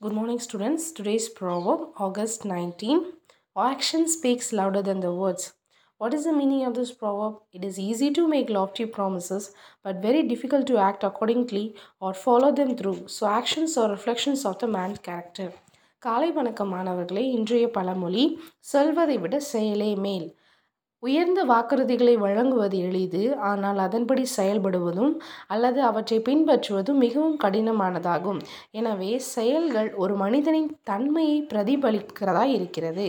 Good morning, students. Today's proverb, August 19. Action speaks louder than the words. What is the meaning of this proverb? It is easy to make lofty promises, but very difficult to act accordingly or follow them through. So, actions are reflections of the man's character. காலை வணக்கம் மாணவர்களே இன்றைய பழமொழி சொல்வதை விட செயலே மேல் உயர்ந்த வாக்குறுதிகளை வழங்குவது எளிது ஆனால் அதன்படி செயல்படுவதும் அல்லது அவற்றை பின்பற்றுவதும் மிகவும் கடினமானதாகும். எனவே செயல்கள் ஒரு மனிதனின் தன்மையை பிரதிபலிக்கிறதா இருக்கிறது?